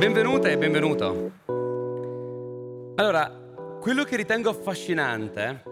Benvenuta e benvenuto. Allora, quello che ritengo affascinante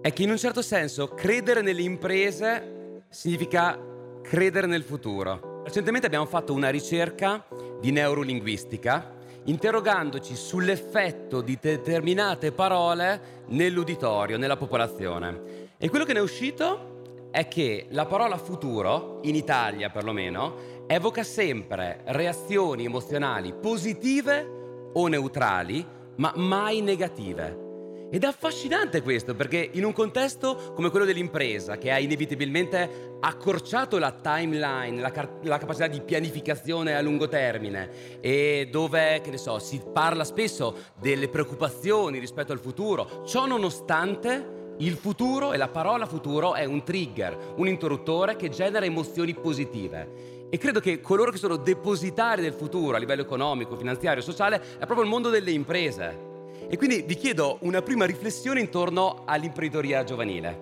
è che in un certo senso credere nelle imprese significa credere nel futuro. Recentemente abbiamo fatto una ricerca di neurolinguistica interrogandoci sull'effetto di determinate parole nell'uditorio, nella popolazione. E quello che ne è uscito è che la parola futuro, in Italia perlomeno, evoca sempre reazioni emozionali positive o neutrali, ma mai negative. Ed è affascinante questo perché in un contesto come quello dell'impresa, che ha inevitabilmente accorciato la timeline, la, car- la, capacità di pianificazione a lungo termine e dove, che ne so, si parla spesso delle preoccupazioni rispetto al futuro, ciò nonostante il futuro e la parola futuro è un trigger, un interruttore che genera emozioni positive. E credo che coloro che sono depositari del futuro a livello economico, finanziario, sociale è proprio il mondo delle imprese. E quindi vi chiedo una prima riflessione intorno all'imprenditoria giovanile.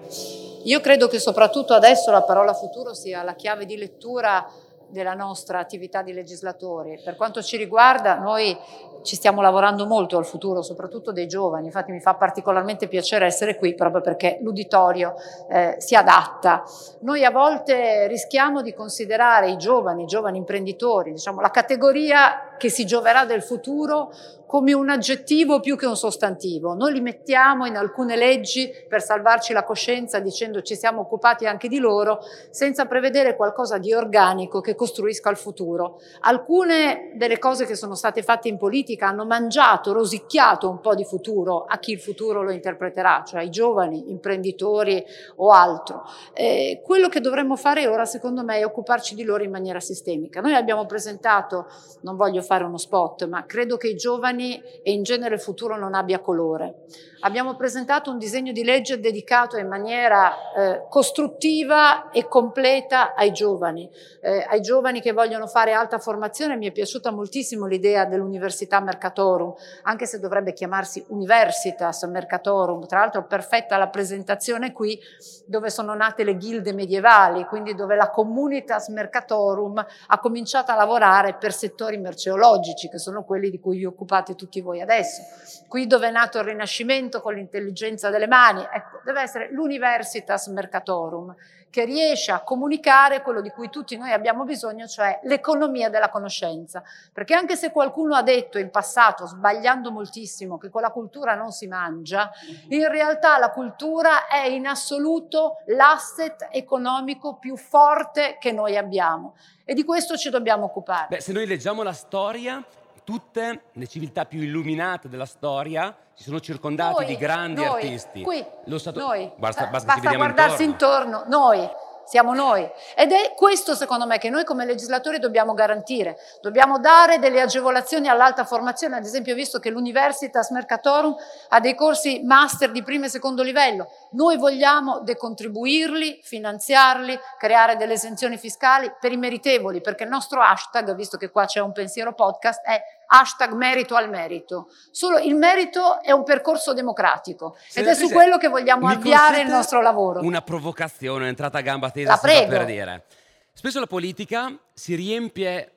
Io credo che soprattutto adesso la parola futuro sia la chiave di lettura della nostra attività di legislatori. Per quanto ci riguarda, noi ci stiamo lavorando molto al futuro, soprattutto dei giovani, infatti mi fa particolarmente piacere essere qui proprio perché l'uditorio eh, si adatta. Noi a volte rischiamo di considerare i giovani, i giovani imprenditori, diciamo la categoria che si gioverà del futuro come un aggettivo più che un sostantivo. Noi li mettiamo in alcune leggi per salvarci la coscienza dicendo ci siamo occupati anche di loro, senza prevedere qualcosa di organico che costruisca il futuro. Alcune delle cose che sono state fatte in politica hanno mangiato, rosicchiato un po' di futuro a chi il futuro lo interpreterà, cioè ai giovani, imprenditori o altro. Eh, quello che dovremmo fare ora, secondo me, è occuparci di loro in maniera sistemica. Noi abbiamo presentato, non voglio fare uno spot, ma credo che i giovani e in genere il futuro non abbia colore. Abbiamo presentato un disegno di legge dedicato in maniera eh, costruttiva e completa ai giovani, eh, ai giovani che vogliono fare alta formazione. Mi è piaciuta moltissimo l'idea dell'Università Mercatorum, anche se dovrebbe chiamarsi Universitas Mercatorum. Tra l'altro perfetta la presentazione qui, dove sono nate le gilde medievali, quindi dove la Communitas Mercatorum ha cominciato a lavorare per settori merceologici, che sono quelli di cui vi occupate tutti voi adesso. Qui dove è nato il Rinascimento, con l'intelligenza delle mani, ecco, deve essere l'universitas mercatorum, che riesce a comunicare quello di cui tutti noi abbiamo bisogno, cioè l'economia della conoscenza. Perché anche se qualcuno ha detto in passato, sbagliando moltissimo, che con la cultura non si mangia, in realtà la cultura è in assoluto l'asset economico più forte che noi abbiamo. E di questo ci dobbiamo occupare. Beh, se noi leggiamo la storia, tutte le civiltà più illuminate della storia si sono circondati noi, di grandi noi, artisti. Qui, Lo stato... noi. Basta, basta, basta guardarsi intorno. intorno. Noi siamo noi. Ed è questo, secondo me, che noi come legislatori dobbiamo garantire. Dobbiamo dare delle agevolazioni all'alta formazione. Ad esempio, visto che l'Universitas Mercatorum ha dei corsi master di primo e secondo livello, noi vogliamo decontribuirli, finanziarli, creare delle esenzioni fiscali per i meritevoli, perché il nostro hashtag, visto che qua c'è un pensiero podcast, è hashtag merito al merito. Solo il merito è un percorso democratico ed è su quello che vogliamo avviare il nostro lavoro. Una provocazione, un'entrata a gamba tesa, la prego. per dire. Spesso la politica si riempie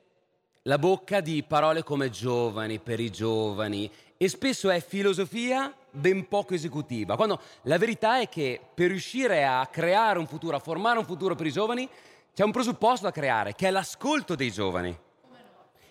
la bocca di parole come giovani, per i giovani e spesso è filosofia ben poco esecutiva, quando la verità è che per riuscire a creare un futuro, a formare un futuro per i giovani, c'è un presupposto da creare, che è l'ascolto dei giovani.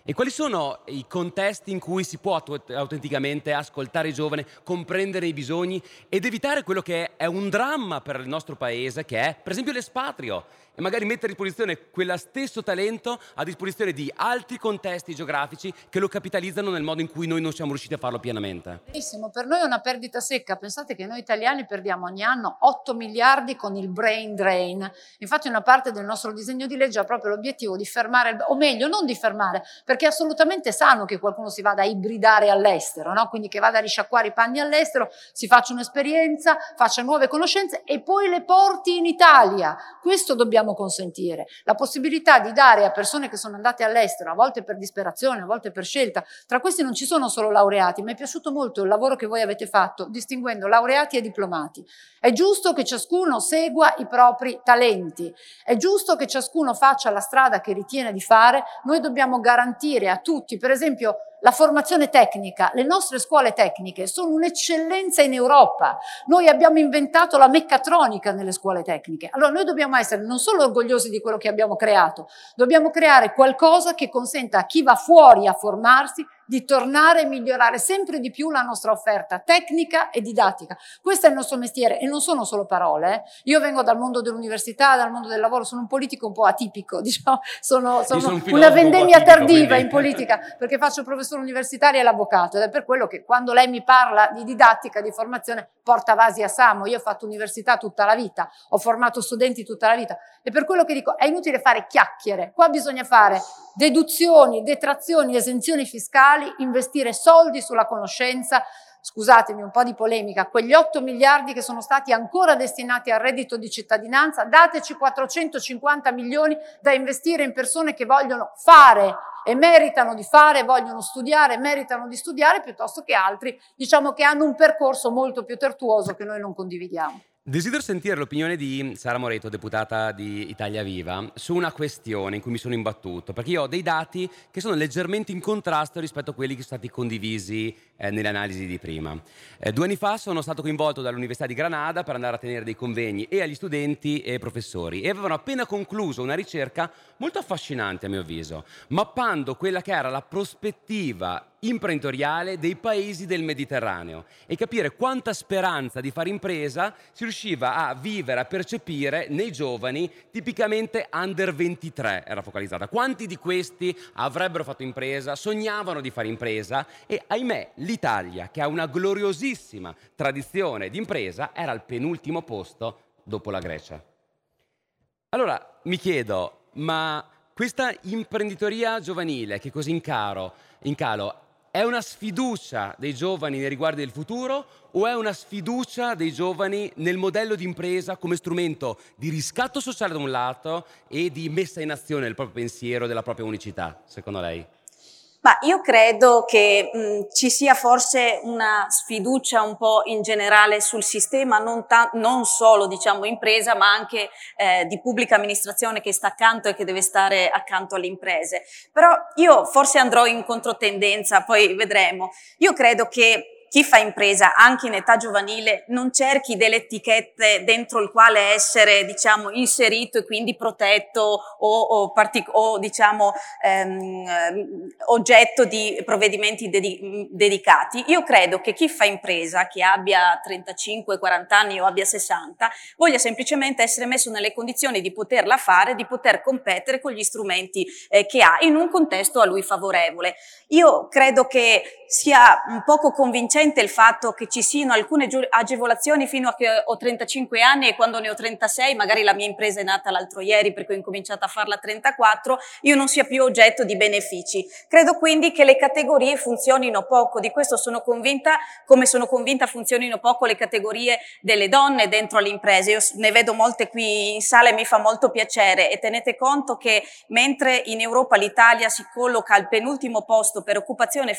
E quali sono i contesti in cui si può autenticamente ascoltare i giovani, comprendere i bisogni ed evitare quello che è un dramma per il nostro paese, che è per esempio l'espatrio, e magari mettere a disposizione quello stesso talento a disposizione di altri contesti geografici che lo capitalizzano nel modo in cui noi non siamo riusciti a farlo pienamente. Benissimo, per noi è una perdita secca. Pensate che noi italiani perdiamo ogni anno 8 miliardi con il brain drain. Infatti una parte del nostro disegno di legge ha proprio l'obiettivo di fermare, o meglio, non di fermare, perché è assolutamente sano che qualcuno si vada a ibridare all'estero, no? quindi che vada a risciacquare i panni all'estero, si faccia un'esperienza, faccia nuove conoscenze e poi le porti in Italia. Questo dobbiamo dobbiamo consentire, la possibilità di dare a persone che sono andate all'estero, a volte per disperazione, a volte per scelta, tra questi non ci sono solo laureati, mi è piaciuto molto il lavoro che voi avete fatto distinguendo laureati e diplomati. È giusto che ciascuno segua i propri talenti, è giusto che ciascuno faccia la strada che ritiene di fare, noi dobbiamo garantire a tutti, per esempio, la formazione tecnica, le nostre scuole tecniche sono un'eccellenza in Europa. Noi abbiamo inventato la meccatronica nelle scuole tecniche. Allora noi dobbiamo essere non solo orgogliosi di quello che abbiamo creato, dobbiamo creare qualcosa che consenta a chi va fuori a formarsi di tornare e migliorare sempre di più la nostra offerta tecnica e didattica. Questo è il nostro mestiere e non sono solo parole. Eh. Io vengo dal mondo dell'università, dal mondo del lavoro, sono un politico un po' atipico, diciamo, sono, sono, sono un una vendemmia tardiva in politica perché faccio professore universitario e l'avvocato ed è per quello che quando lei mi parla di didattica, di formazione, porta vasi a Samo. Io ho fatto università tutta la vita, ho formato studenti tutta la vita e per quello che dico è inutile fare chiacchiere. Qua bisogna fare deduzioni, detrazioni, esenzioni fiscali, investire soldi sulla conoscenza, scusatemi un po' di polemica, quegli 8 miliardi che sono stati ancora destinati al reddito di cittadinanza, dateci 450 milioni da investire in persone che vogliono fare e meritano di fare, vogliono studiare, meritano di studiare, piuttosto che altri, diciamo che hanno un percorso molto più tortuoso che noi non condividiamo. Desidero sentire l'opinione di Sara Moreto, deputata di Italia Viva, su una questione in cui mi sono imbattuto, perché io ho dei dati che sono leggermente in contrasto rispetto a quelli che sono stati condivisi eh, nelle analisi di prima. Eh, due anni fa sono stato coinvolto dall'Università di Granada per andare a tenere dei convegni e agli studenti e ai professori e avevano appena concluso una ricerca molto affascinante a mio avviso, mappando quella che era la prospettiva imprenditoriale dei paesi del Mediterraneo e capire quanta speranza di fare impresa si riusciva a vivere, a percepire nei giovani tipicamente under 23 era focalizzata. Quanti di questi avrebbero fatto impresa, sognavano di fare impresa e ahimè l'Italia che ha una gloriosissima tradizione di impresa era al penultimo posto dopo la Grecia. Allora mi chiedo, ma questa imprenditoria giovanile che è così in, caro, in calo è una sfiducia dei giovani nei riguardi del futuro o è una sfiducia dei giovani nel modello di impresa come strumento di riscatto sociale da un lato e di messa in azione del proprio pensiero, della propria unicità, secondo lei? Ma io credo che mh, ci sia forse una sfiducia un po' in generale sul sistema, non, non solo diciamo impresa, ma anche eh, di pubblica amministrazione che sta accanto e che deve stare accanto alle imprese. Però io forse andrò in controtendenza, poi vedremo. Io credo che chi fa impresa anche in età giovanile non cerchi delle etichette dentro il quale essere diciamo inserito e quindi protetto o, o, partic- o diciamo ehm, oggetto di provvedimenti dedi- dedicati. Io credo che chi fa impresa, che abbia 35, 40 anni o abbia 60, voglia semplicemente essere messo nelle condizioni di poterla fare, di poter competere con gli strumenti eh, che ha in un contesto a lui favorevole. Io credo che sia poco convincente il fatto che ci siano alcune agevolazioni fino a che ho 35 anni e quando ne ho 36, magari la mia impresa è nata l'altro ieri perché ho incominciato a farla a 34, io non sia più oggetto di benefici. Credo quindi che le categorie funzionino poco, di questo sono convinta, come sono convinta funzionino poco le categorie delle donne dentro le imprese. Io ne vedo molte qui in sala e mi fa molto piacere e tenete conto che mentre in Europa l'Italia si colloca al penultimo posto per occupazione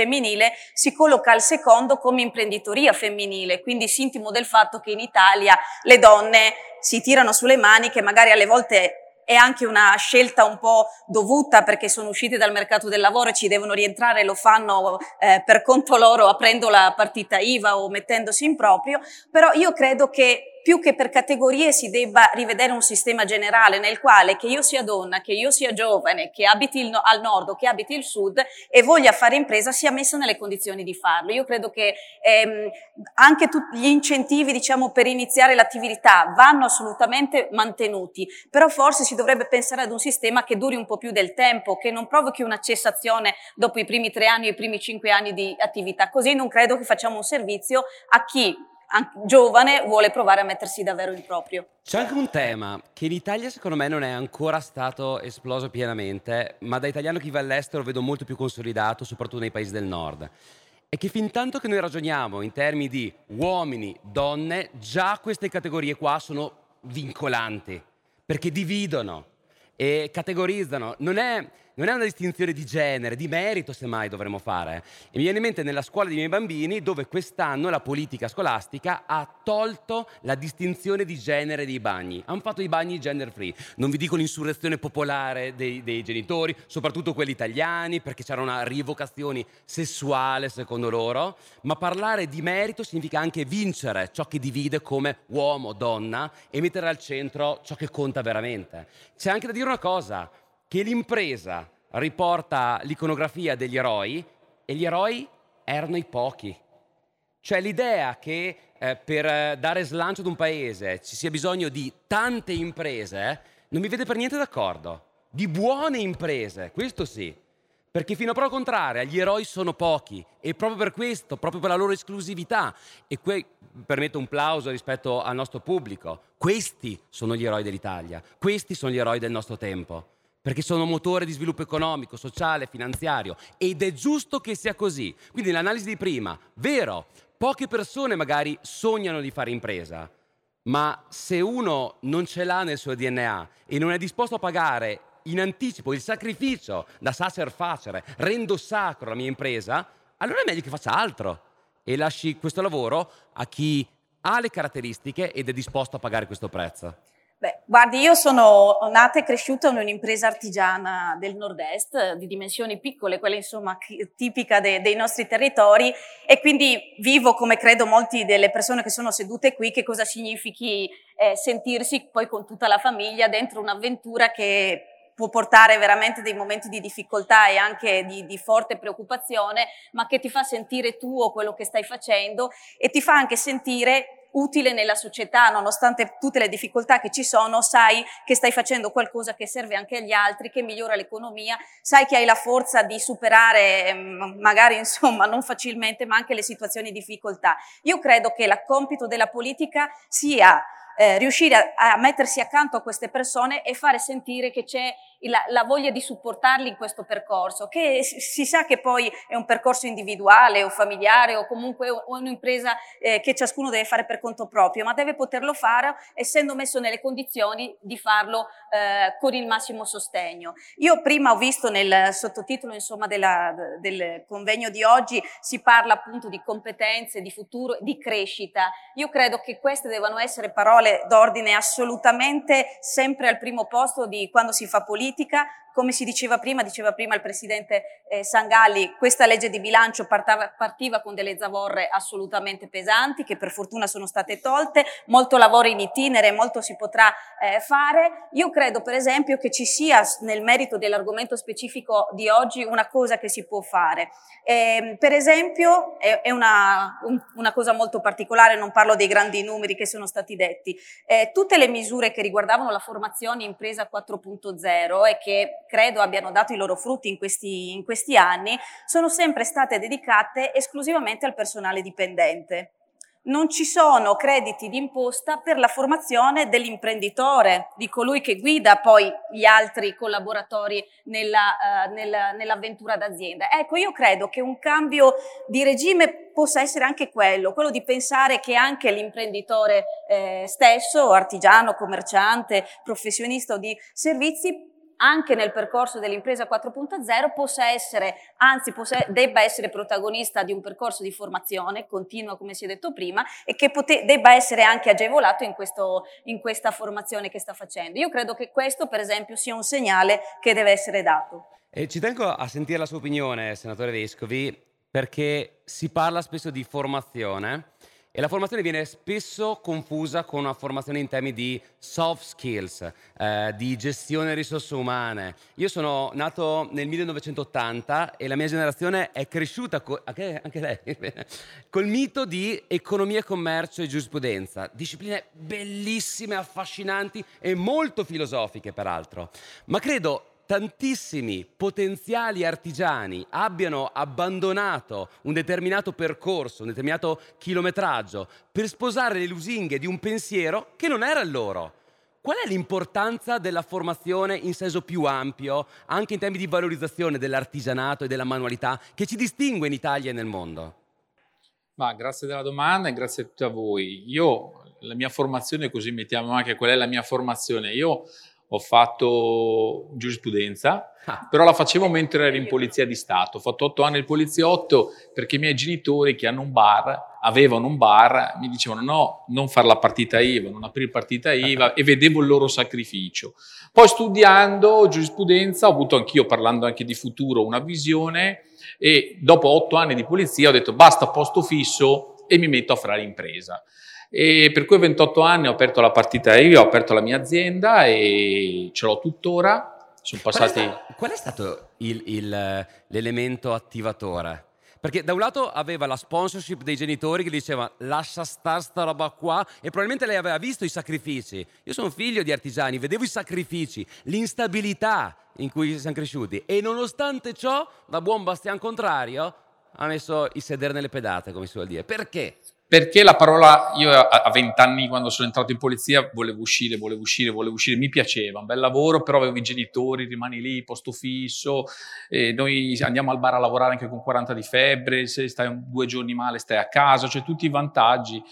femminile, si colloca al secondo come imprenditoria femminile, quindi sintimo del fatto che in Italia le donne si tirano sulle mani che magari alle volte è anche una scelta un po' dovuta perché sono uscite dal mercato del lavoro e ci devono rientrare lo fanno eh, per conto loro aprendo la partita IVA o mettendosi in proprio, però io credo che più che per categorie si debba rivedere un sistema generale nel quale che io sia donna, che io sia giovane, che abiti no al nord o che abiti il sud e voglia fare impresa sia messa nelle condizioni di farlo. Io credo che ehm, anche gli incentivi diciamo, per iniziare l'attività vanno assolutamente mantenuti, però forse si dovrebbe pensare ad un sistema che duri un po' più del tempo, che non provochi una cessazione dopo i primi tre anni o i primi cinque anni di attività. Così non credo che facciamo un servizio a chi giovane vuole provare a mettersi davvero in proprio. C'è anche un tema che in Italia secondo me non è ancora stato esploso pienamente, ma da italiano che va all'estero vedo molto più consolidato, soprattutto nei paesi del nord. È che fin tanto che noi ragioniamo in termini di uomini, donne, già queste categorie qua sono vincolanti, perché dividono e categorizzano. Non è non è una distinzione di genere, di merito semmai dovremmo fare. E mi viene in mente nella scuola dei miei bambini dove quest'anno la politica scolastica ha tolto la distinzione di genere dei bagni. Hanno fatto i bagni gender free. Non vi dico l'insurrezione popolare dei, dei genitori, soprattutto quelli italiani, perché c'era una rievocazione sessuale secondo loro, ma parlare di merito significa anche vincere ciò che divide come uomo, donna e mettere al centro ciò che conta veramente. C'è anche da dire una cosa, che l'impresa riporta l'iconografia degli eroi e gli eroi erano i pochi. Cioè l'idea che eh, per dare slancio ad un paese ci sia bisogno di tante imprese non mi vede per niente d'accordo. Di buone imprese, questo sì. Perché fino a prova contraria gli eroi sono pochi e proprio per questo, proprio per la loro esclusività, e qui permetto un plauso rispetto al nostro pubblico, questi sono gli eroi dell'Italia, questi sono gli eroi del nostro tempo perché sono motore di sviluppo economico, sociale, finanziario ed è giusto che sia così. Quindi l'analisi di prima, vero, poche persone magari sognano di fare impresa, ma se uno non ce l'ha nel suo DNA e non è disposto a pagare in anticipo il sacrificio da sacer facere, rendo sacro la mia impresa, allora è meglio che faccia altro e lasci questo lavoro a chi ha le caratteristiche ed è disposto a pagare questo prezzo. Beh, guardi, io sono nata e cresciuta in un'impresa artigiana del nord-est, di dimensioni piccole, quella insomma tipica de, dei nostri territori, e quindi vivo, come credo molti delle persone che sono sedute qui, che cosa significhi eh, sentirsi poi con tutta la famiglia dentro un'avventura che può portare veramente dei momenti di difficoltà e anche di, di, forte preoccupazione, ma che ti fa sentire tuo quello che stai facendo e ti fa anche sentire utile nella società, nonostante tutte le difficoltà che ci sono, sai che stai facendo qualcosa che serve anche agli altri, che migliora l'economia, sai che hai la forza di superare, ehm, magari insomma non facilmente, ma anche le situazioni di difficoltà. Io credo che il compito della politica sia eh, riuscire a, a, mettersi accanto a queste persone e fare sentire che c'è la, la, voglia di supportarli in questo percorso, che si sa che poi è un percorso individuale o familiare o comunque un'impresa eh, che ciascuno deve fare per conto proprio, ma deve poterlo fare essendo messo nelle condizioni di farlo eh, con il massimo sostegno. Io prima ho visto nel sottotitolo insomma, della, del convegno di oggi si parla appunto di competenze, di futuro, di crescita. Io credo che queste devono essere parole d'ordine assolutamente sempre al primo posto di quando si fa politica politica come si diceva prima, diceva prima il Presidente eh, Sangalli, questa legge di bilancio partava, partiva con delle zavorre assolutamente pesanti, che per fortuna sono state tolte, molto lavoro in itinere, molto si potrà eh, fare. Io credo per esempio che ci sia nel merito dell'argomento specifico di oggi una cosa che si può fare. Eh, per esempio è, è una, un, una, cosa molto particolare, non parlo dei grandi numeri che sono stati detti, eh, tutte le misure che riguardavano la formazione impresa 4.0 e che credo abbiano dato i loro frutti in questi, in questi anni, sono sempre state dedicate esclusivamente al personale dipendente non ci sono crediti d'imposta per la formazione dell'imprenditore, di colui che guida poi gli altri collaboratori nella, uh, nella, nell'avventura d'azienda. Ecco, io credo che un cambio di regime possa essere anche quello, quello di pensare che anche l'imprenditore eh, stesso, artigiano, commerciante, professionista o di servizi, anche nel percorso dell'impresa 4.0 possa essere, anzi possa, debba essere protagonista di un percorso di formazione continua, come si è detto prima, e che pote, debba essere anche agevolato in, questo, in questa formazione che sta facendo. Io credo che questo, per esempio, sia un segnale che deve essere dato. E ci tengo a sentire la sua opinione, senatore Vescovi, perché si parla spesso di formazione e la formazione viene spesso confusa con una formazione in temi di soft skills, eh, di gestione risorse umane. Io sono nato nel 1980 e la mia generazione è cresciuta, co- anche, anche lei, col mito di economia, commercio e giurisprudenza. Discipline bellissime, affascinanti e molto filosofiche, peraltro. Ma credo tantissimi potenziali artigiani abbiano abbandonato un determinato percorso, un determinato chilometraggio per sposare le lusinghe di un pensiero che non era il loro. Qual è l'importanza della formazione in senso più ampio, anche in termini di valorizzazione dell'artigianato e della manualità, che ci distingue in Italia e nel mondo? Ma grazie della domanda e grazie a tutti a voi. Io, la mia formazione, così mettiamo anche qual è la mia formazione. Io ho fatto giurisprudenza, ah. però la facevo mentre ero in polizia di Stato. Ho fatto otto anni di poliziotto perché i miei genitori che hanno un bar, avevano un bar, mi dicevano no, non fare la partita IVA, non aprire partita IVA e vedevo il loro sacrificio. Poi studiando giurisprudenza ho avuto anch'io, parlando anche di futuro, una visione e dopo otto anni di polizia ho detto basta posto fisso e mi metto a fare impresa. E per cui a 28 anni ho aperto la partita IVA, ho aperto la mia azienda e ce l'ho tuttora. Sono passati... Qual è, stato, qual è stato il, il, l'elemento attivatore? Perché da un lato aveva la sponsorship dei genitori che diceva lascia stare sta roba qua e probabilmente lei aveva visto i sacrifici. Io sono figlio di artigiani, vedevo i sacrifici, l'instabilità in cui siamo cresciuti e nonostante ciò, da buon bastian contrario, ha messo il sedere nelle pedate, come si vuol dire. Perché? Perché la parola, io a vent'anni quando sono entrato in polizia volevo uscire, volevo uscire, volevo uscire, mi piaceva, un bel lavoro, però avevo i genitori, rimani lì, posto fisso, noi andiamo al bar a lavorare anche con 40 di febbre, se stai due giorni male stai a casa, cioè tutti i vantaggi.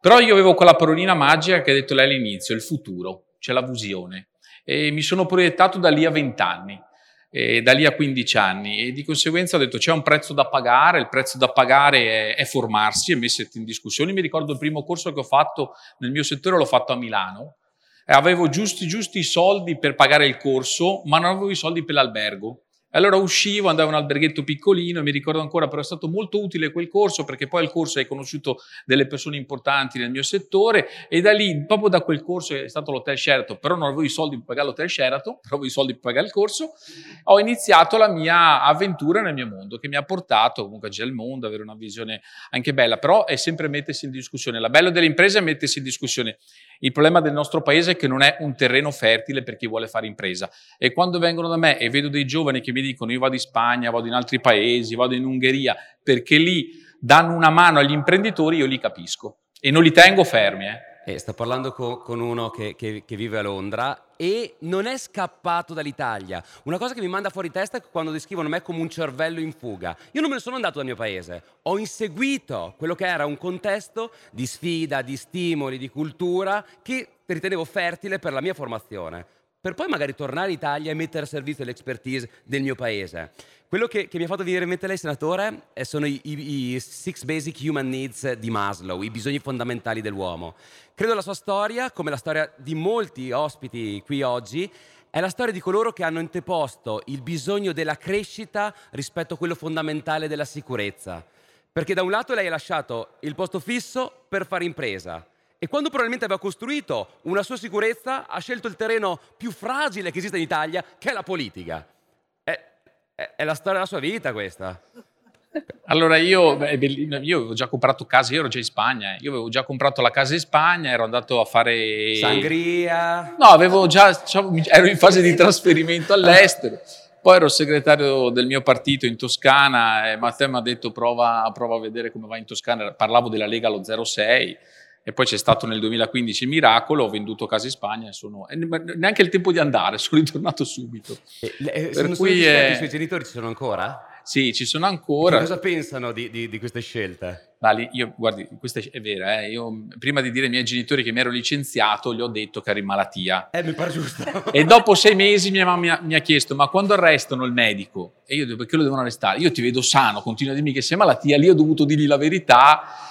Però io avevo quella parolina magica che ha detto lei all'inizio, il futuro, c'è la visione. E mi sono proiettato da lì a vent'anni eh, da lì a 15 anni e di conseguenza ho detto c'è un prezzo da pagare, il prezzo da pagare è, è formarsi e mettersi in discussione. Mi ricordo il primo corso che ho fatto nel mio settore, l'ho fatto a Milano, avevo giusti, giusti i soldi per pagare il corso, ma non avevo i soldi per l'albergo. Allora uscivo, andavo in un alberghetto piccolino mi ricordo ancora, però è stato molto utile quel corso perché poi al corso hai conosciuto delle persone importanti nel mio settore e da lì, proprio da quel corso è stato l'hotel Sheraton, però non avevo i soldi per pagare l'hotel Sheraton, però avevo i soldi per pagare il corso, ho iniziato la mia avventura nel mio mondo che mi ha portato comunque a girare il mondo, avere una visione anche bella, però è sempre mettersi in discussione. La bella delle imprese è mettersi in discussione. Il problema del nostro paese è che non è un terreno fertile per chi vuole fare impresa e quando vengono da me e vedo dei giovani che mi dicono io vado in Spagna, vado in altri paesi, vado in Ungheria, perché lì danno una mano agli imprenditori, io li capisco e non li tengo fermi. Eh. Eh, sto parlando co- con uno che, che, che, vive a Londra e non è scappato dall'Italia. Una cosa che mi manda fuori testa è quando descrivono me come un cervello in fuga. Io non me ne sono andato dal mio paese, ho inseguito quello che era un contesto di sfida, di stimoli, di cultura che ritenevo fertile per la mia formazione per poi magari tornare in Italia e mettere a servizio l'expertise del mio paese. Quello che, che mi ha fatto venire in mente lei, senatore, eh, sono i, i, i, Six Basic Human Needs di Maslow, i bisogni fondamentali dell'uomo. Credo la sua storia, come la storia di molti ospiti qui oggi, è la storia di coloro che hanno anteposto il bisogno della crescita rispetto a quello fondamentale della sicurezza. Perché da un lato lei ha lasciato il posto fisso per fare impresa, e quando probabilmente aveva costruito una sua sicurezza, ha scelto il terreno più fragile che esiste in Italia, che è la politica. È, la storia della sua vita questa. Allora io, io, avevo già comprato casa, io ero già in Spagna, io avevo già comprato la casa in Spagna, ero andato a fare... Sangria? No, avevo già, ero in fase di trasferimento all'estero. Poi ero segretario del mio partito in Toscana e Matteo mi ha detto prova, prova a vedere come va in Toscana, parlavo della Lega allo 06 e poi c'è stato nel 2015 il miracolo, ho venduto casa in Spagna e sono, neanche il tempo di andare, sono ritornato subito. E, eh, per cui è... i suoi genitori ci sono ancora? Sì, ci sono ancora. Che cosa pensano di, di, di queste scelte? Vale, io, guardi, questa è vera, eh, io prima di dire ai miei genitori che mi ero licenziato, gli ho detto che ero in malattia. Eh, mi pare giusto. e dopo sei mesi mia mamma mi ha, mi ha, chiesto, ma quando arrestano il medico? E io, perché lo devono arrestare? Io ti vedo sano, continua a dirmi che sei malattia, lì ho dovuto dirgli la verità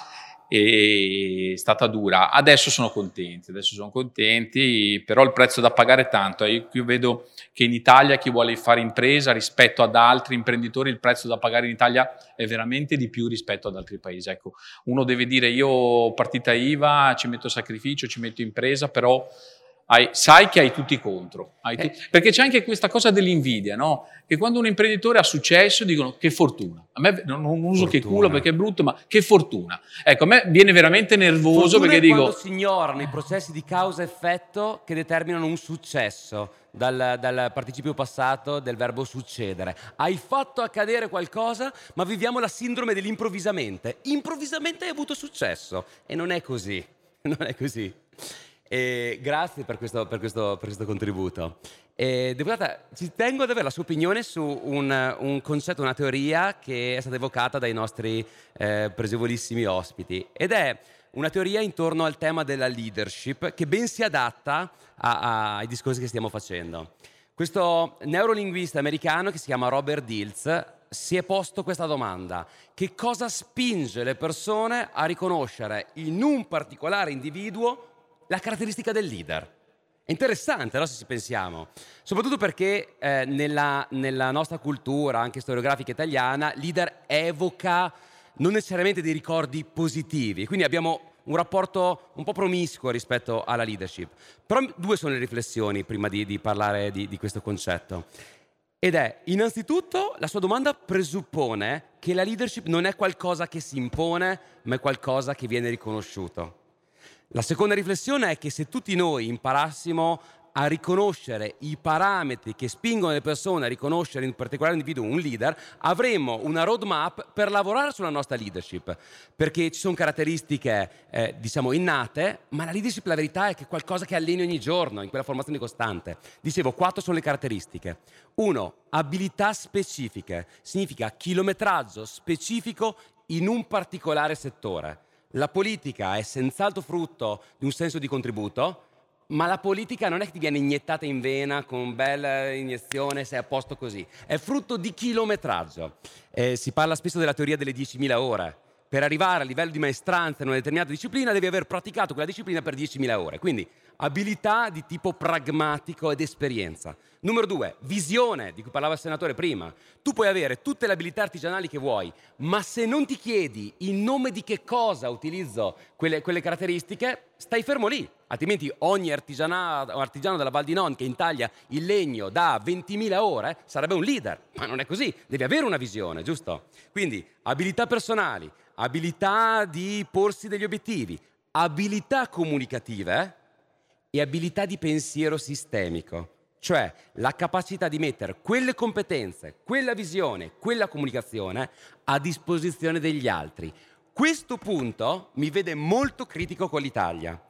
è stata dura. Adesso sono contenti, adesso sono contenti, però il prezzo da pagare è tanto. Io, io vedo che in Italia chi vuole fare impresa rispetto ad altri imprenditori, il prezzo da pagare in Italia è veramente di più rispetto ad altri paesi. Ecco, uno deve dire io partita IVA, ci metto sacrificio, ci metto impresa, però hai, sai che hai tutti contro. Hai tu- eh. Perché c'è anche questa cosa dell'invidia, no? Che quando un imprenditore ha successo dicono che fortuna. A me non, non uso fortuna. che culo perché è brutto, ma che fortuna. Ecco, a me viene veramente nervoso fortuna perché dico... quando si ignorano i processi di causa-effetto che determinano un successo. Dal, dal, participio passato del verbo succedere. Hai fatto accadere qualcosa, ma viviamo la sindrome dell'improvvisamente. Improvvisamente hai avuto successo. E non è così. Non è così. E grazie per questo, per questo, per questo contributo. E, deputata, ci tengo ad avere la sua opinione su un, un concetto, una teoria che è stata evocata dai nostri eh, pregevolissimi ospiti ed è una teoria intorno al tema della leadership che ben si adatta a, a, ai discorsi che stiamo facendo. Questo neurolinguista americano che si chiama Robert Dills si è posto questa domanda. Che cosa spinge le persone a riconoscere in un particolare individuo la caratteristica del leader? È interessante, no, se ci pensiamo, soprattutto perché eh, nella, nella, nostra cultura, anche storiografica italiana, leader evoca non necessariamente dei ricordi positivi, quindi abbiamo un rapporto un po' promiscuo rispetto alla leadership. Però due sono le riflessioni prima di, di parlare di, di questo concetto. Ed è, innanzitutto, la sua domanda presuppone che la leadership non è qualcosa che si impone, ma è qualcosa che viene riconosciuto. La seconda riflessione è che se tutti noi imparassimo a riconoscere i parametri che spingono le persone a riconoscere in particolare individuo un leader, avremmo una roadmap per lavorare sulla nostra leadership, perché ci sono caratteristiche, eh, diciamo, innate, ma la leadership la verità è che è qualcosa che alleni ogni giorno, in quella formazione costante. Dicevo, quattro sono le caratteristiche. Uno, abilità specifiche, significa chilometraggio specifico in un particolare settore. La politica è senz'altro frutto di un senso di contributo, ma la politica non è che ti viene iniettata in vena con bella iniezione, sei a posto così. È frutto di chilometraggio. Eh, si parla spesso della teoria delle 10.000 ore. Per arrivare a livello di maestranza in una determinata disciplina devi aver praticato quella disciplina per 10.000 ore. Quindi abilità di tipo pragmatico ed esperienza. Numero due, visione, di cui parlava il senatore prima. Tu puoi avere tutte le abilità artigianali che vuoi, ma se non ti chiedi in nome di che cosa utilizzo quelle, quelle caratteristiche, stai fermo lì. Altrimenti ogni artigiano della Val di Non che intaglia il legno da 20.000 ore sarebbe un leader, ma non è così, devi avere una visione, giusto? Quindi abilità personali, abilità di porsi degli obiettivi, abilità comunicative e abilità di pensiero sistemico cioè la capacità di mettere quelle competenze, quella visione, quella comunicazione a disposizione degli altri. Questo punto mi vede molto critico con l'Italia,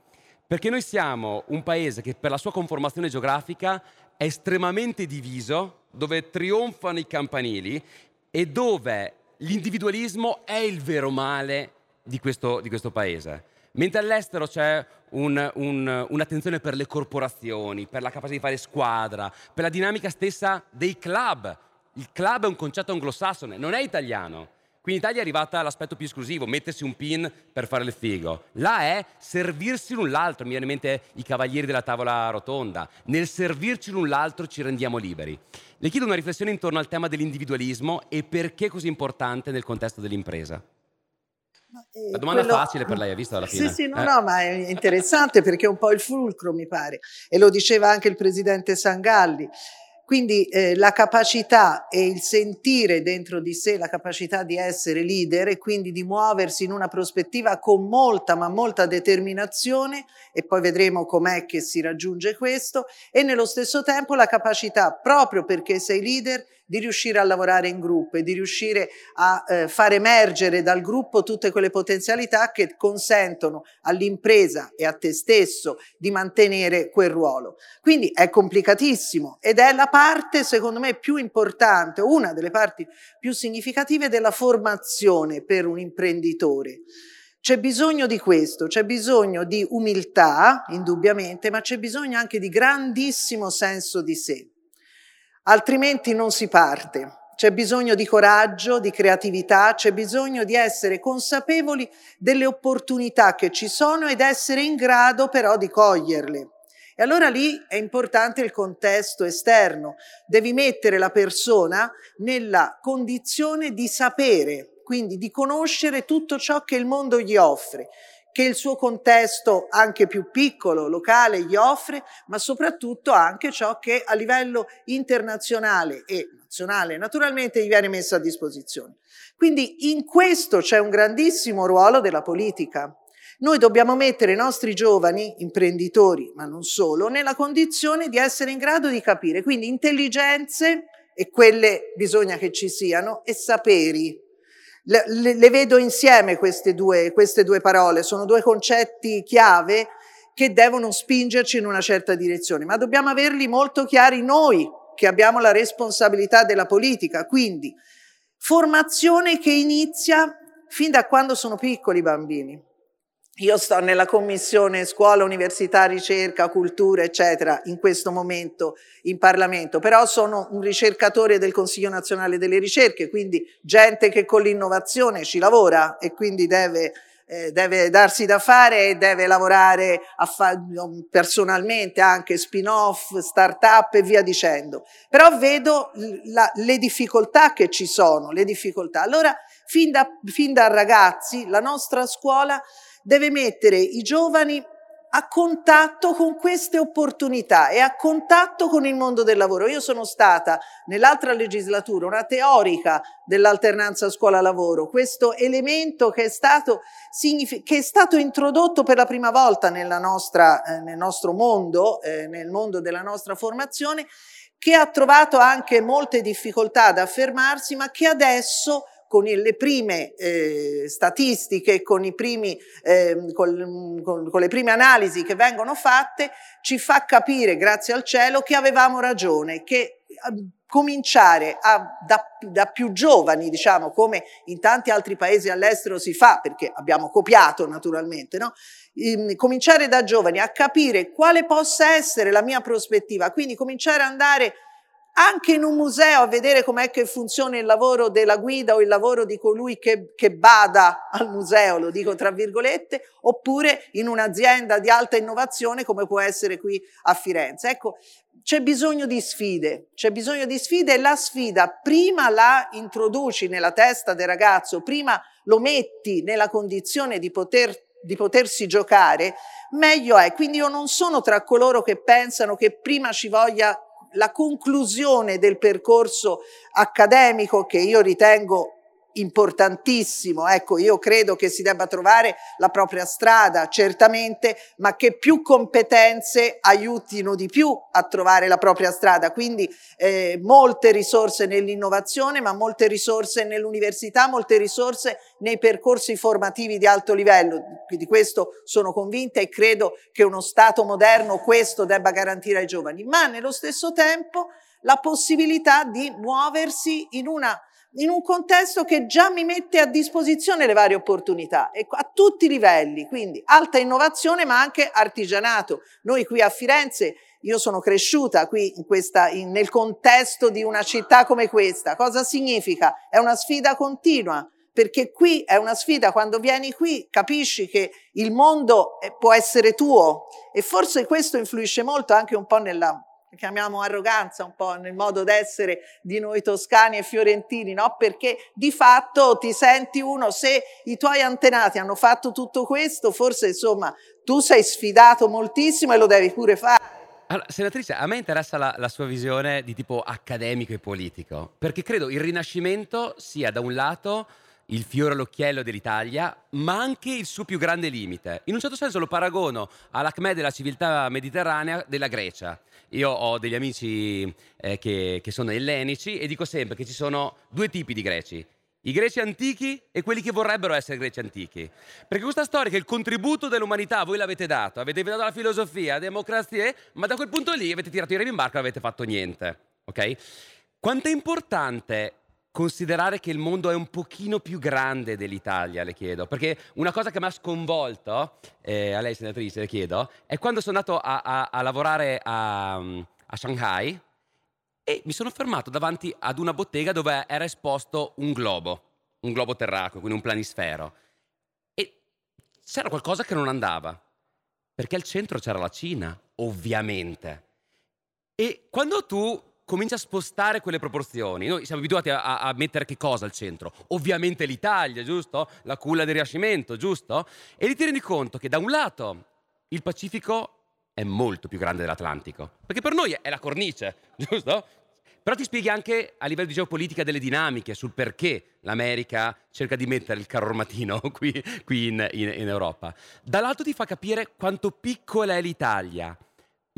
perché noi siamo un paese che per la sua conformazione geografica è estremamente diviso, dove trionfano i campanili e dove l'individualismo è il vero male di questo, di questo paese. Mentre all'estero c'è un, un, un'attenzione per le corporazioni, per la capacità di fare squadra, per la dinamica stessa dei club. Il club è un concetto anglosassone, non è italiano. Qui in Italia è arrivata l'aspetto più esclusivo, mettersi un pin per fare il figo. Là è servirsi l'un l'altro, mi viene in mente i cavalieri della tavola rotonda. Nel servirci l'un l'altro ci rendiamo liberi. Le chiedo una riflessione intorno al tema dell'individualismo e perché è così importante nel contesto dell'impresa. La domanda quello... facile per lei, ha visto alla fine? Sì, sì, no, eh. no, ma è interessante perché è un po' il fulcro, mi pare. E lo diceva anche il presidente Sangalli. Quindi eh, la capacità e il sentire dentro di sé la capacità di essere leader e quindi di muoversi in una prospettiva con molta ma molta determinazione e poi vedremo com'è che si raggiunge questo e nello stesso tempo la capacità proprio perché sei leader di riuscire a lavorare in gruppo e di riuscire a eh, far emergere dal gruppo tutte quelle potenzialità che consentono all'impresa e a te stesso di mantenere quel ruolo. Quindi è complicatissimo ed è la parte, secondo me, più importante, una delle parti più significative della formazione per un imprenditore. C'è bisogno di questo, c'è bisogno di umiltà, indubbiamente, ma c'è bisogno anche di grandissimo senso di sé altrimenti non si parte. C'è bisogno di coraggio, di creatività, c'è bisogno di essere consapevoli delle opportunità che ci sono ed essere in grado però di coglierle. E allora lì è importante il contesto esterno. Devi mettere la persona nella condizione di sapere, quindi di conoscere tutto ciò che il mondo gli offre che il suo contesto anche più piccolo, locale, gli offre, ma soprattutto anche ciò che a livello internazionale e nazionale naturalmente gli viene messo a disposizione. Quindi in questo c'è un grandissimo ruolo della politica. Noi dobbiamo mettere i nostri giovani imprenditori, ma non solo, nella condizione di essere in grado di capire, quindi intelligenze, e quelle bisogna che ci siano, e saperi, le, le, le vedo insieme queste due, queste due parole, sono due concetti chiave che devono spingerci in una certa direzione, ma dobbiamo averli molto chiari noi che abbiamo la responsabilità della politica, quindi formazione che inizia fin da quando sono piccoli i bambini. Io sto nella commissione scuola, università, ricerca, cultura, eccetera, in questo momento in Parlamento, però sono un ricercatore del Consiglio nazionale delle ricerche, quindi gente che con l'innovazione ci lavora e quindi deve, eh, deve darsi da fare e deve lavorare fa- personalmente anche spin-off, start-up e via dicendo. Però vedo la, le difficoltà che ci sono, le difficoltà. Allora, fin da, fin da ragazzi, la nostra scuola deve mettere i giovani a contatto con queste opportunità e a contatto con il mondo del lavoro. Io sono stata nell'altra legislatura una teorica dell'alternanza scuola-lavoro, questo elemento che è stato, che è stato introdotto per la prima volta nostra, eh, nel nostro mondo, eh, nel mondo della nostra formazione, che ha trovato anche molte difficoltà ad affermarsi, ma che adesso con le prime eh, statistiche, con, primi, eh, con, con, con, le prime analisi che vengono fatte, ci fa capire, grazie al cielo, che avevamo ragione, che ehm, cominciare a, da, da, più giovani, diciamo, come in tanti altri paesi all'estero si fa, perché abbiamo copiato naturalmente, no? Ehm, cominciare da giovani a capire quale possa essere la mia prospettiva, quindi cominciare ad andare anche in un museo a vedere com'è che funziona il lavoro della guida o il lavoro di colui che, che bada al museo, lo dico tra virgolette, oppure in un'azienda di alta innovazione come può essere qui a Firenze. Ecco, c'è bisogno di sfide, c'è bisogno di sfide e la sfida prima la introduci nella testa del ragazzo, prima lo metti nella condizione di poter di potersi giocare, meglio è. Quindi io non sono tra coloro che pensano che prima ci voglia la conclusione del percorso accademico che io ritengo importantissimo. Ecco, io credo che si debba trovare la propria strada, certamente, ma che più competenze aiutino di più a trovare la propria strada. Quindi eh, molte risorse nell'innovazione, ma molte risorse nell'università, molte risorse nei percorsi formativi di alto livello. Di questo sono convinta e credo che uno Stato moderno questo debba garantire ai giovani, ma nello stesso tempo la possibilità di muoversi in una in un contesto che già mi mette a disposizione le varie opportunità a tutti i livelli, quindi alta innovazione ma anche artigianato. Noi qui a Firenze, io sono cresciuta qui in questa, in, nel contesto di una città come questa. Cosa significa? È una sfida continua perché qui è una sfida, quando vieni qui capisci che il mondo eh, può essere tuo e forse questo influisce molto anche un po' nella chiamiamo arroganza un po' nel modo d'essere di noi toscani e fiorentini, no? Perché di fatto ti senti uno, se i tuoi antenati hanno fatto tutto questo, forse insomma tu sei sfidato moltissimo e lo devi pure fare. Allora, senatrice, a me interessa la, la, sua visione di tipo accademico e politico, perché credo il Rinascimento sia da un lato il fiore all'occhiello dell'Italia, ma anche il suo più grande limite. In un certo senso lo paragono all'acme della civiltà mediterranea della Grecia. Io ho degli amici eh, che, che sono ellenici e dico sempre che ci sono due tipi di greci. I greci antichi e quelli che vorrebbero essere greci antichi. Perché questa storia che il contributo dell'umanità voi l'avete dato, avete dato la filosofia, la democrazia, ma da quel punto lì avete tirato i remi in barca e non avete fatto niente. Ok? Quanto è importante considerare che il mondo è un pochino più grande dell'Italia, le chiedo, perché una cosa che mi ha sconvolto, eh, a lei senatrice le chiedo, è quando sono andato a, a, a lavorare a, a, Shanghai e mi sono fermato davanti ad una bottega dove era esposto un globo, un globo terracqueo, quindi un planisfero, e c'era qualcosa che non andava, perché al centro c'era la Cina, ovviamente. E quando tu comincia a spostare quelle proporzioni. Noi siamo abituati a, a, mettere che cosa al centro? Ovviamente l'Italia, giusto? La culla del Rinascimento, giusto? E ti rendi conto che da un lato il Pacifico è molto più grande dell'Atlantico, perché per noi è la cornice, giusto? Però ti spieghi anche a livello di geopolitica delle dinamiche sul perché l'America cerca di mettere il carro armatino qui, qui in, in, in Europa. Dall'altro ti fa capire quanto piccola è l'Italia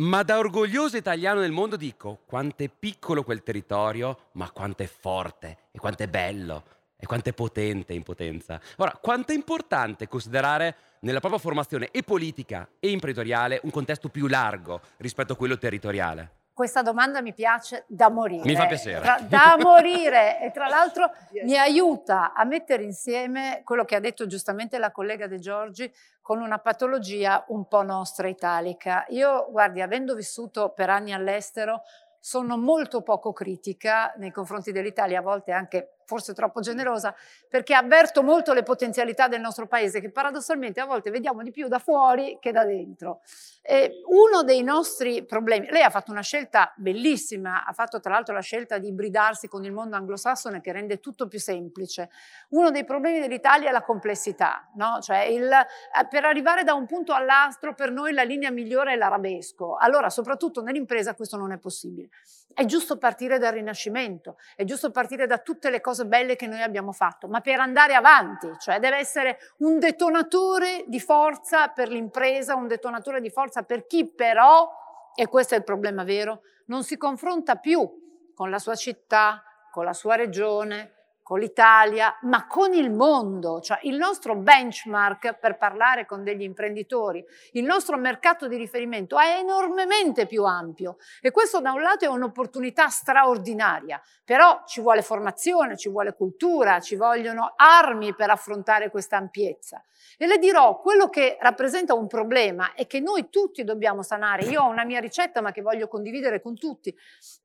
ma da orgoglioso italiano nel mondo dico quanto è piccolo quel territorio, ma quanto è forte e quanto è bello e quanto è potente in potenza. Ora, quanto è importante considerare nella propria formazione e politica e imprenditoriale un contesto più largo rispetto a quello territoriale? Questa domanda mi piace da morire. Mi fa piacere. Tra, da morire e tra l'altro mi aiuta a mettere insieme quello che ha detto giustamente la collega De Giorgi con una patologia un po' nostra italica. Io, guardi, avendo vissuto per anni all'estero, sono molto poco critica nei confronti dell'Italia, a volte anche forse troppo generosa, perché avverto molto le potenzialità del nostro paese che paradossalmente a volte vediamo di più da fuori che da dentro. E uno dei nostri problemi, lei ha fatto una scelta bellissima, ha fatto tra l'altro la scelta di ibridarsi con il mondo anglosassone che rende tutto più semplice. Uno dei problemi dell'Italia è la complessità, no? cioè il, eh, per arrivare da un punto all'altro per noi la linea migliore è l'arabesco, allora soprattutto nell'impresa questo non è possibile. È giusto partire dal Rinascimento, è giusto partire da tutte le cose belle che noi abbiamo fatto, ma per andare avanti, cioè deve essere un detonatore di forza per l'impresa, un detonatore di forza per chi però, e questo è il problema vero, non si confronta più con la sua città, con la sua regione, con l'Italia, ma con il mondo, cioè il nostro benchmark per parlare con degli imprenditori, il nostro mercato di riferimento è enormemente più ampio. E questo da un lato è un'opportunità straordinaria, però ci vuole formazione, ci vuole cultura, ci vogliono armi per affrontare questa ampiezza. E le dirò, quello che rappresenta un problema e che noi tutti dobbiamo sanare, io ho una mia ricetta ma che voglio condividere con tutti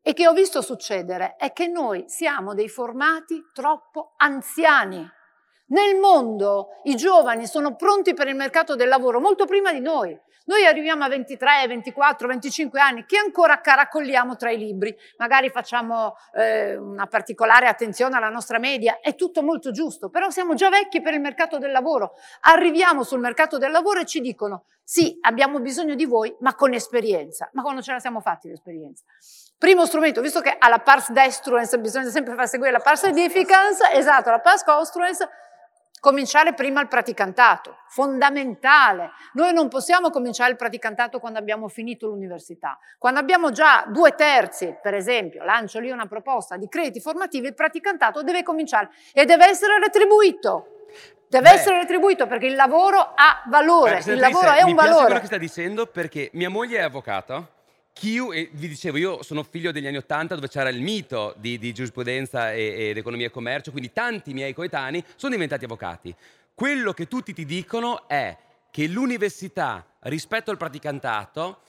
e che ho visto succedere, è che noi siamo dei formati troppo anziani. Nel mondo i giovani sono pronti per il mercato del lavoro molto prima di noi. Noi arriviamo a 23, 24, 25 anni che ancora caracolliamo tra i libri, magari facciamo eh, una particolare attenzione alla nostra media, è tutto molto giusto, però siamo già vecchi per il mercato del lavoro. Arriviamo sul mercato del lavoro e ci dicono sì, abbiamo bisogno di voi, ma con esperienza. Ma quando ce la siamo fatti l'esperienza? Primo strumento, visto che alla pars destruens bisogna sempre far seguire la pars edificans, esatto, la pars construens, Cominciare prima il praticantato, fondamentale. Noi non possiamo cominciare il praticantato quando abbiamo finito l'università. Quando abbiamo già due terzi, per esempio, lancio lì una proposta di crediti formativi, il praticantato deve cominciare e deve essere retribuito. Deve Beh, essere retribuito perché il lavoro ha valore, il lavoro è un valore. Mi piace quello che sta dicendo perché mia moglie è avvocato Chiu, e vi dicevo, io sono figlio degli anni Ottanta dove c'era il mito di, di giurisprudenza ed economia e commercio, quindi tanti miei coetanei sono diventati avvocati. Quello che tutti ti dicono è che l'università rispetto al praticantato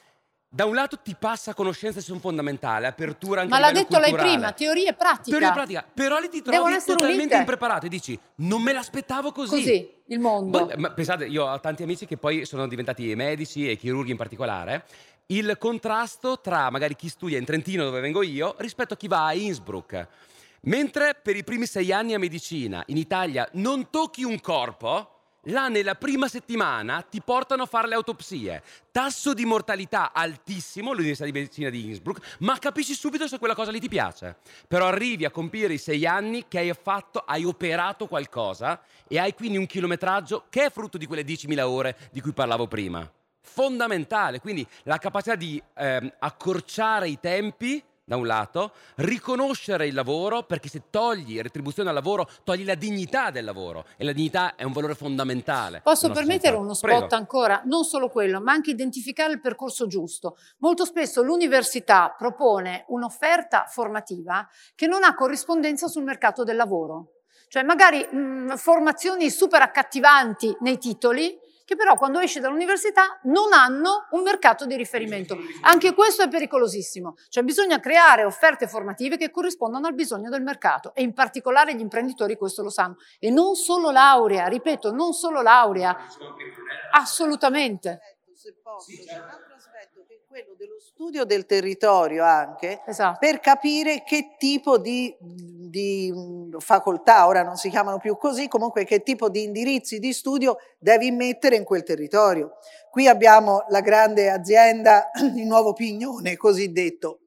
da un lato ti passa conoscenze sono fondamentali, apertura anche Ma l'ha detto culturale. lei prima, teoria e pratica. Teoria e pratica, però lì ti trovi totalmente unite. impreparato e dici non me l'aspettavo così. Così, il mondo. Poi, ma pensate, io ho tanti amici che poi sono diventati medici e chirurghi in particolare il contrasto tra magari chi studia in Trentino, dove vengo io, rispetto a chi va a Innsbruck. Mentre per i primi sei anni a medicina in Italia non tocchi un corpo, là nella prima settimana ti portano a fare le autopsie. Tasso di mortalità altissimo, l'Università di Medicina di Innsbruck, ma capisci subito se quella cosa lì ti piace. Però arrivi a compiere i sei anni che hai fatto, hai operato qualcosa e hai quindi un chilometraggio che è frutto di quelle 10.000 ore di cui parlavo prima fondamentale, quindi la capacità di ehm, accorciare i tempi da un lato, riconoscere il lavoro, perché se togli retribuzione al lavoro, togli la dignità del lavoro e la dignità è un valore fondamentale. Posso permettere uno spot Prego. ancora? Non solo quello, ma anche identificare il percorso giusto. Molto spesso l'università propone un'offerta formativa che non ha corrispondenza sul mercato del lavoro. Cioè magari mh, formazioni super accattivanti nei titoli, che però quando esci dall'università non hanno un mercato di riferimento. Anche questo è pericolosissimo, cioè bisogna creare offerte formative che corrispondano al bisogno del mercato e in particolare gli imprenditori questo lo sanno. E non solo laurea, ripeto, non solo laurea, assolutamente. Se posso, certo quello dello studio del territorio anche, esatto. per capire che tipo di, di, facoltà, ora non si chiamano più così, comunque che tipo di indirizzi di studio devi mettere in quel territorio. Qui abbiamo la grande azienda di Nuovo Pignone, cosiddetto.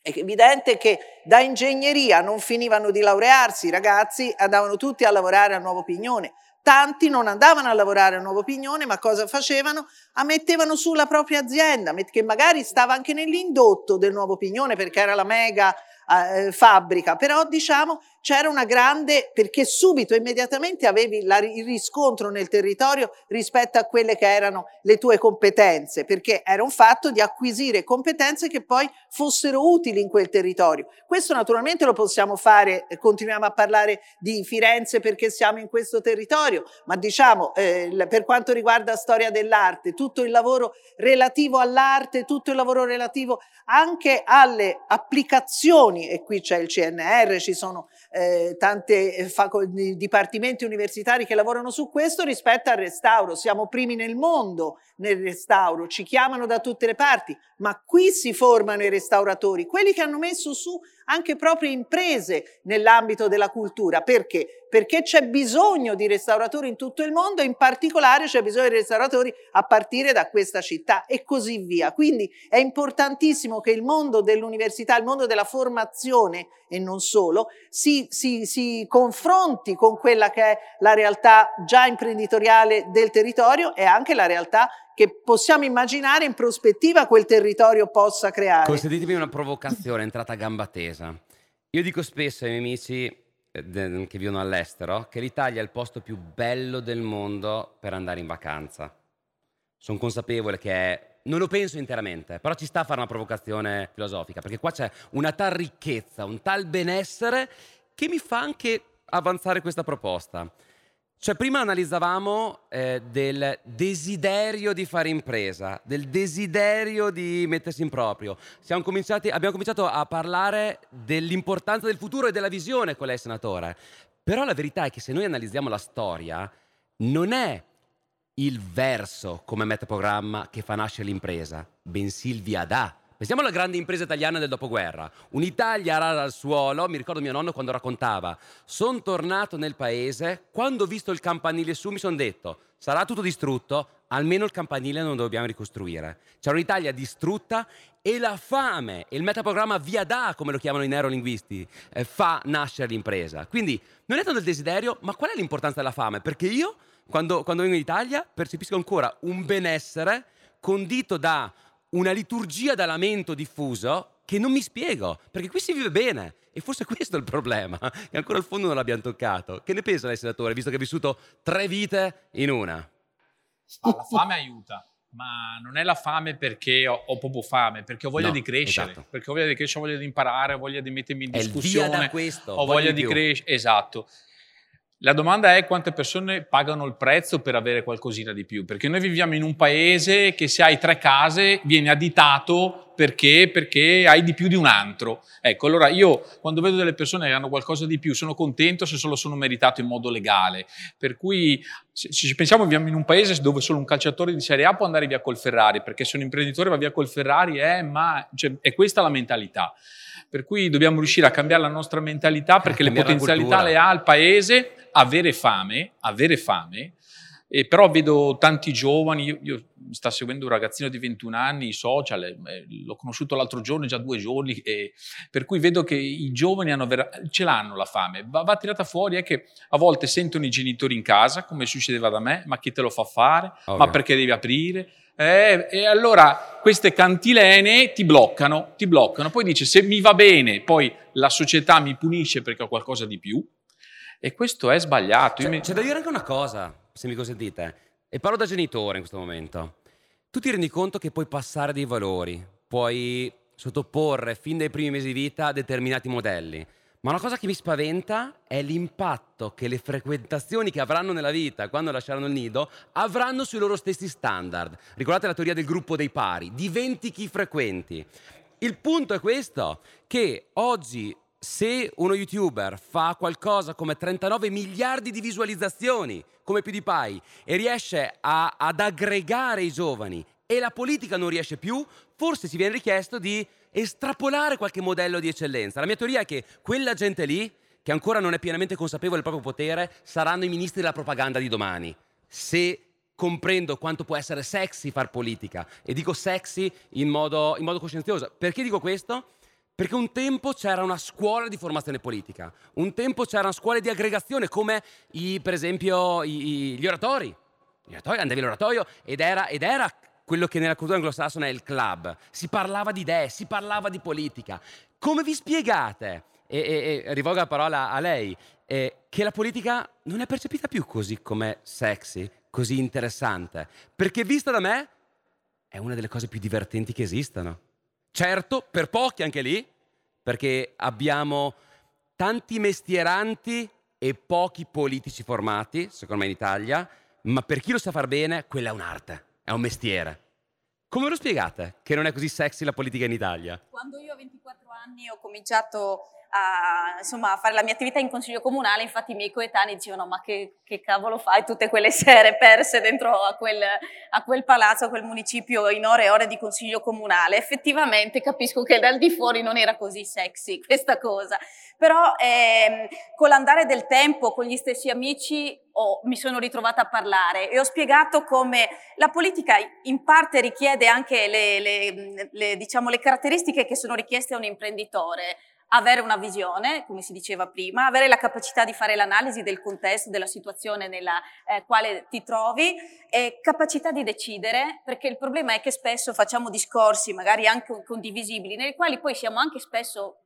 È evidente che da ingegneria non finivano di laurearsi i ragazzi, andavano tutti a lavorare a Nuovo Pignone Tanti non andavano a lavorare a Nuovo Pignone, ma cosa facevano? Ammettevano su la propria azienda, che magari stava anche nell'indotto del Nuovo Pignone perché era la mega eh, fabbrica, però diciamo c'era una grande, perché subito, immediatamente avevi la, il riscontro nel territorio rispetto a quelle che erano le tue competenze, perché era un fatto di acquisire competenze che poi fossero utili in quel territorio. Questo naturalmente lo possiamo fare, eh, continuiamo a parlare di Firenze perché siamo in questo territorio, ma diciamo eh, per quanto riguarda storia dell'arte, tutto il lavoro relativo all'arte, tutto il lavoro relativo anche alle applicazioni, e qui c'è il CNR, ci sono eh, tanti eh, dipartimenti universitari che lavorano su questo rispetto al restauro. Siamo primi nel mondo nel restauro, ci chiamano da tutte le parti, ma qui si formano i restauratori, quelli che hanno messo su anche proprie imprese nell'ambito della cultura. Perché? Perché c'è bisogno di restauratori in tutto il mondo in particolare c'è bisogno di restauratori a partire da questa città e così via. Quindi è importantissimo che il mondo dell'università, il mondo della formazione e non solo, si, si, si confronti con quella che è la realtà già imprenditoriale del territorio e anche la realtà che possiamo immaginare in prospettiva quel territorio possa creare. Consentitemi una provocazione, entrata a gamba tesa. Io dico spesso ai miei amici eh, che vivono all'estero che l'Italia è il posto più bello del mondo per andare in vacanza. Sono consapevole che è non lo penso interamente, però ci sta a fare una provocazione filosofica, perché qua c'è una tal ricchezza, un tal benessere che mi fa anche avanzare questa proposta. Cioè, prima analizzavamo eh, del desiderio di fare impresa, del desiderio di mettersi in proprio. Abbiamo cominciato a parlare dell'importanza del futuro e della visione con lei, senatore. Però la verità è che se noi analizziamo la storia, non è il verso come metaprogramma che fa nascere l'impresa, bensì il via da Pensiamo alla grande impresa italiana del dopoguerra. Un'Italia rara al suolo, mi ricordo mio nonno quando raccontava, sono tornato nel paese, quando ho visto il campanile su mi sono detto, sarà tutto distrutto, almeno il campanile non dobbiamo ricostruire. C'è un'Italia distrutta e la fame, il metaprogramma via da, come lo chiamano i neurolinguisti, eh, fa nascere l'impresa. Quindi non è tanto il desiderio, ma qual è l'importanza della fame? Perché io, quando, quando vengo in Italia, percepisco ancora un benessere condito da una liturgia da lamento diffuso che non mi spiego, perché qui si vive bene. E forse questo è il problema, che ancora al fondo non l'abbiamo toccato. Che ne pensa lei, senatore, visto che ha vissuto tre vite in una? Ah, la fame aiuta, ma non è la fame perché ho, ho proprio fame, perché ho voglia no, di crescere, esatto. perché ho voglia di crescere, ho voglia di imparare, ho voglia di mettermi in discussione. È il via da questo, ho voglia di, di crescere, esatto. La domanda è quante persone pagano il prezzo per avere qualcosina di più, perché noi viviamo in un paese che se hai tre case viene additato perché? Perché hai di più di un altro. Ecco, allora io quando vedo delle persone che hanno qualcosa di più sono contento se solo sono meritato in modo legale. Per cui se ci pensiamo viviamo in un paese dove solo un calciatore di Serie A può andare via col Ferrari, perché se un imprenditore va via col Ferrari è, ma, cioè, è questa la mentalità. Per cui dobbiamo riuscire a cambiare la nostra mentalità perché le potenzialità le ha il paese avere fame, avere fame, e però vedo tanti giovani, io, io sto seguendo un ragazzino di 21 anni, i social, eh, l'ho conosciuto l'altro giorno, già due giorni, e, per cui vedo che i giovani vera, ce l'hanno la fame, va, va, tirata fuori è che a volte sentono i genitori in casa, come succedeva da me, ma chi te lo fa fare, okay. ma perché devi aprire? Eh, e allora queste cantilene ti bloccano, ti bloccano, poi dice se mi va bene, poi la società mi punisce perché ho qualcosa di più, e questo è sbagliato. C'è, mi... c'è da dire anche una cosa, se mi consentite, e parlo da genitore in questo momento. Tu ti rendi conto che puoi passare dei valori, puoi sottoporre fin dai primi mesi di vita determinati modelli. Ma una cosa che mi spaventa è l'impatto che le frequentazioni che avranno nella vita quando lasceranno il nido avranno sui loro stessi standard. Ricordate la teoria del gruppo dei pari, diventi chi frequenti. Il punto è questo, che oggi se uno youtuber fa qualcosa come 39 miliardi di visualizzazioni come PewDiePie e riesce a, ad aggregare i giovani e la politica non riesce più, forse si viene richiesto di estrapolare qualche modello di eccellenza. La mia teoria è che quella gente lì, che ancora non è pienamente consapevole del proprio potere, saranno i ministri della propaganda di domani. Se comprendo quanto può essere sexy far politica, e dico sexy in modo, in modo coscienzioso. Perché dico questo? Perché un tempo c'era una scuola di formazione politica, un tempo c'era una scuola di aggregazione come i, per esempio i, gli oratori. Gli oratori, andavi all'oratorio ed era, ed era quello che nella cultura anglosassone è il club. Si parlava di idee, si parlava di politica. Come vi spiegate? E, e, e rivolgo la parola a lei, eh, che la politica non è percepita più così come sexy, così interessante. Perché vista da me è una delle cose più divertenti che esistano. Certo, per pochi anche lì, perché abbiamo tanti mestieranti e pochi politici formati, secondo me in Italia, ma per chi lo sa far bene, quella è un'arte, è un mestiere. Come lo spiegate che non è così sexy la politica in Italia? Quando io a 24 anni ho cominciato a, insomma, a fare la mia attività in consiglio comunale, infatti i miei coetanei dicevano ma che, che cavolo fai tutte quelle sere perse dentro a quel, a quel, palazzo, a quel municipio in ore e ore di consiglio comunale. Effettivamente capisco che dal di fuori non era così sexy questa cosa, però ehm, con l'andare del tempo, con gli stessi amici, oh, mi sono ritrovata a parlare e ho spiegato come la politica in parte richiede anche le, le, le, diciamo, le caratteristiche che sono richieste a un imprenditore avere una visione, come si diceva prima, avere la capacità di fare l'analisi del contesto, della situazione nella eh, quale ti trovi e capacità di decidere, perché il problema è che spesso facciamo discorsi, magari anche condivisibili, nei quali poi siamo anche spesso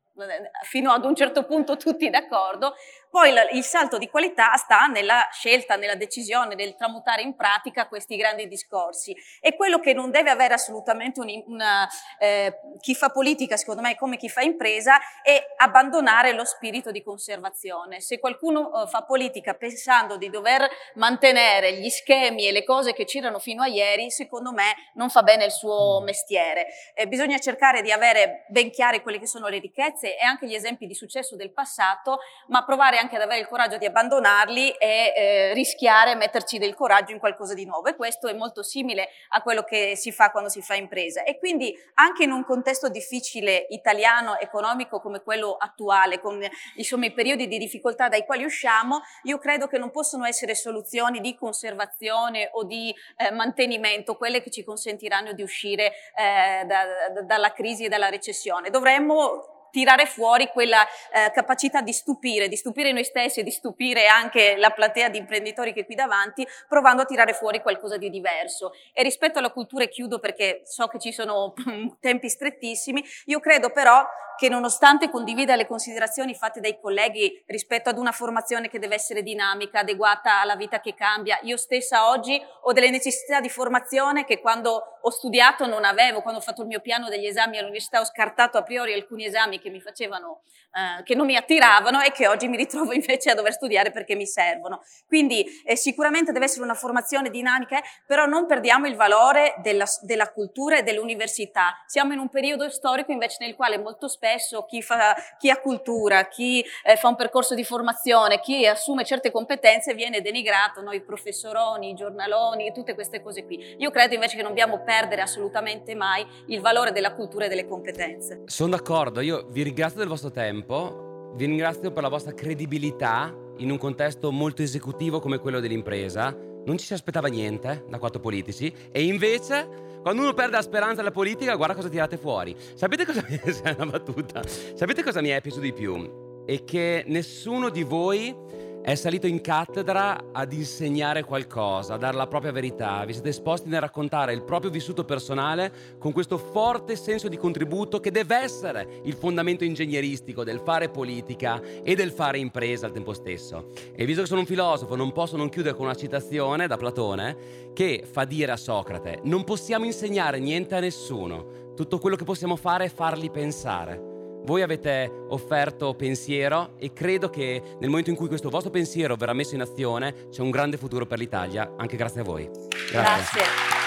fino ad un certo punto tutti d'accordo, poi il salto di qualità sta nella scelta, nella decisione, nel tramutare in pratica questi grandi discorsi. E quello che non deve avere assolutamente un, una, eh, chi fa politica, secondo me, come chi fa impresa, è abbandonare lo spirito di conservazione. Se qualcuno eh, fa politica pensando di dover mantenere gli schemi e le cose che c'erano fino a ieri, secondo me non fa bene il suo mestiere. Eh, bisogna cercare di avere ben chiare quelle che sono le ricchezze e anche gli esempi di successo del passato, ma provare anche ad avere il coraggio di abbandonarli e eh, rischiare, metterci del coraggio in qualcosa di nuovo. E questo è molto simile a quello che si fa quando si fa impresa. E quindi anche in un contesto difficile italiano, economico come quello attuale, con insomma, i periodi di difficoltà dai quali usciamo, io credo che non possono essere soluzioni di conservazione o di eh, mantenimento quelle che ci consentiranno di uscire eh, da, da, dalla crisi e dalla recessione. Dovremmo tirare fuori quella eh, capacità di stupire, di stupire noi stessi e di stupire anche la platea di imprenditori che è qui davanti, provando a tirare fuori qualcosa di diverso. E rispetto alla cultura, e chiudo perché so che ci sono tempi strettissimi, io credo però che nonostante condivida le considerazioni fatte dai colleghi rispetto ad una formazione che deve essere dinamica, adeguata alla vita che cambia, io stessa oggi ho delle necessità di formazione che quando ho studiato non avevo, quando ho fatto il mio piano degli esami all'università ho scartato a priori alcuni esami che mi facevano, eh, che non mi attiravano e che oggi mi ritrovo invece a dover studiare perché mi servono. Quindi eh, sicuramente deve essere una formazione dinamica, però non perdiamo il valore della, della cultura e dell'università. Siamo in un periodo storico invece nel quale molto spesso chi, fa, chi ha cultura, chi eh, fa un percorso di formazione, chi assume certe competenze viene denigrato, noi professoroni, giornaloni, tutte queste cose qui. Io credo invece che non dobbiamo perdere assolutamente mai il valore della cultura e delle competenze. Sono d'accordo, io vi ringrazio del vostro tempo, vi ringrazio per la vostra credibilità in un contesto molto esecutivo come quello dell'impresa. Non ci si aspettava niente da quattro politici e invece quando uno perde la speranza nella politica, guarda cosa tirate fuori. Sapete cosa mi è una battuta? Sapete cosa mi è piaciuto di più? È che nessuno di voi è salito in cattedra ad insegnare qualcosa, a dare la propria verità. Vi siete esposti nel raccontare il proprio vissuto personale con questo forte senso di contributo che deve essere il fondamento ingegneristico del fare politica e del fare impresa al tempo stesso. E visto che sono un filosofo, non posso non chiudere con una citazione da Platone che fa dire a Socrate: Non possiamo insegnare niente a nessuno. Tutto quello che possiamo fare è farli pensare. Voi avete offerto pensiero e credo che nel momento in cui questo vostro pensiero verrà messo in azione c'è un grande futuro per l'Italia, anche grazie a voi. Grazie. grazie.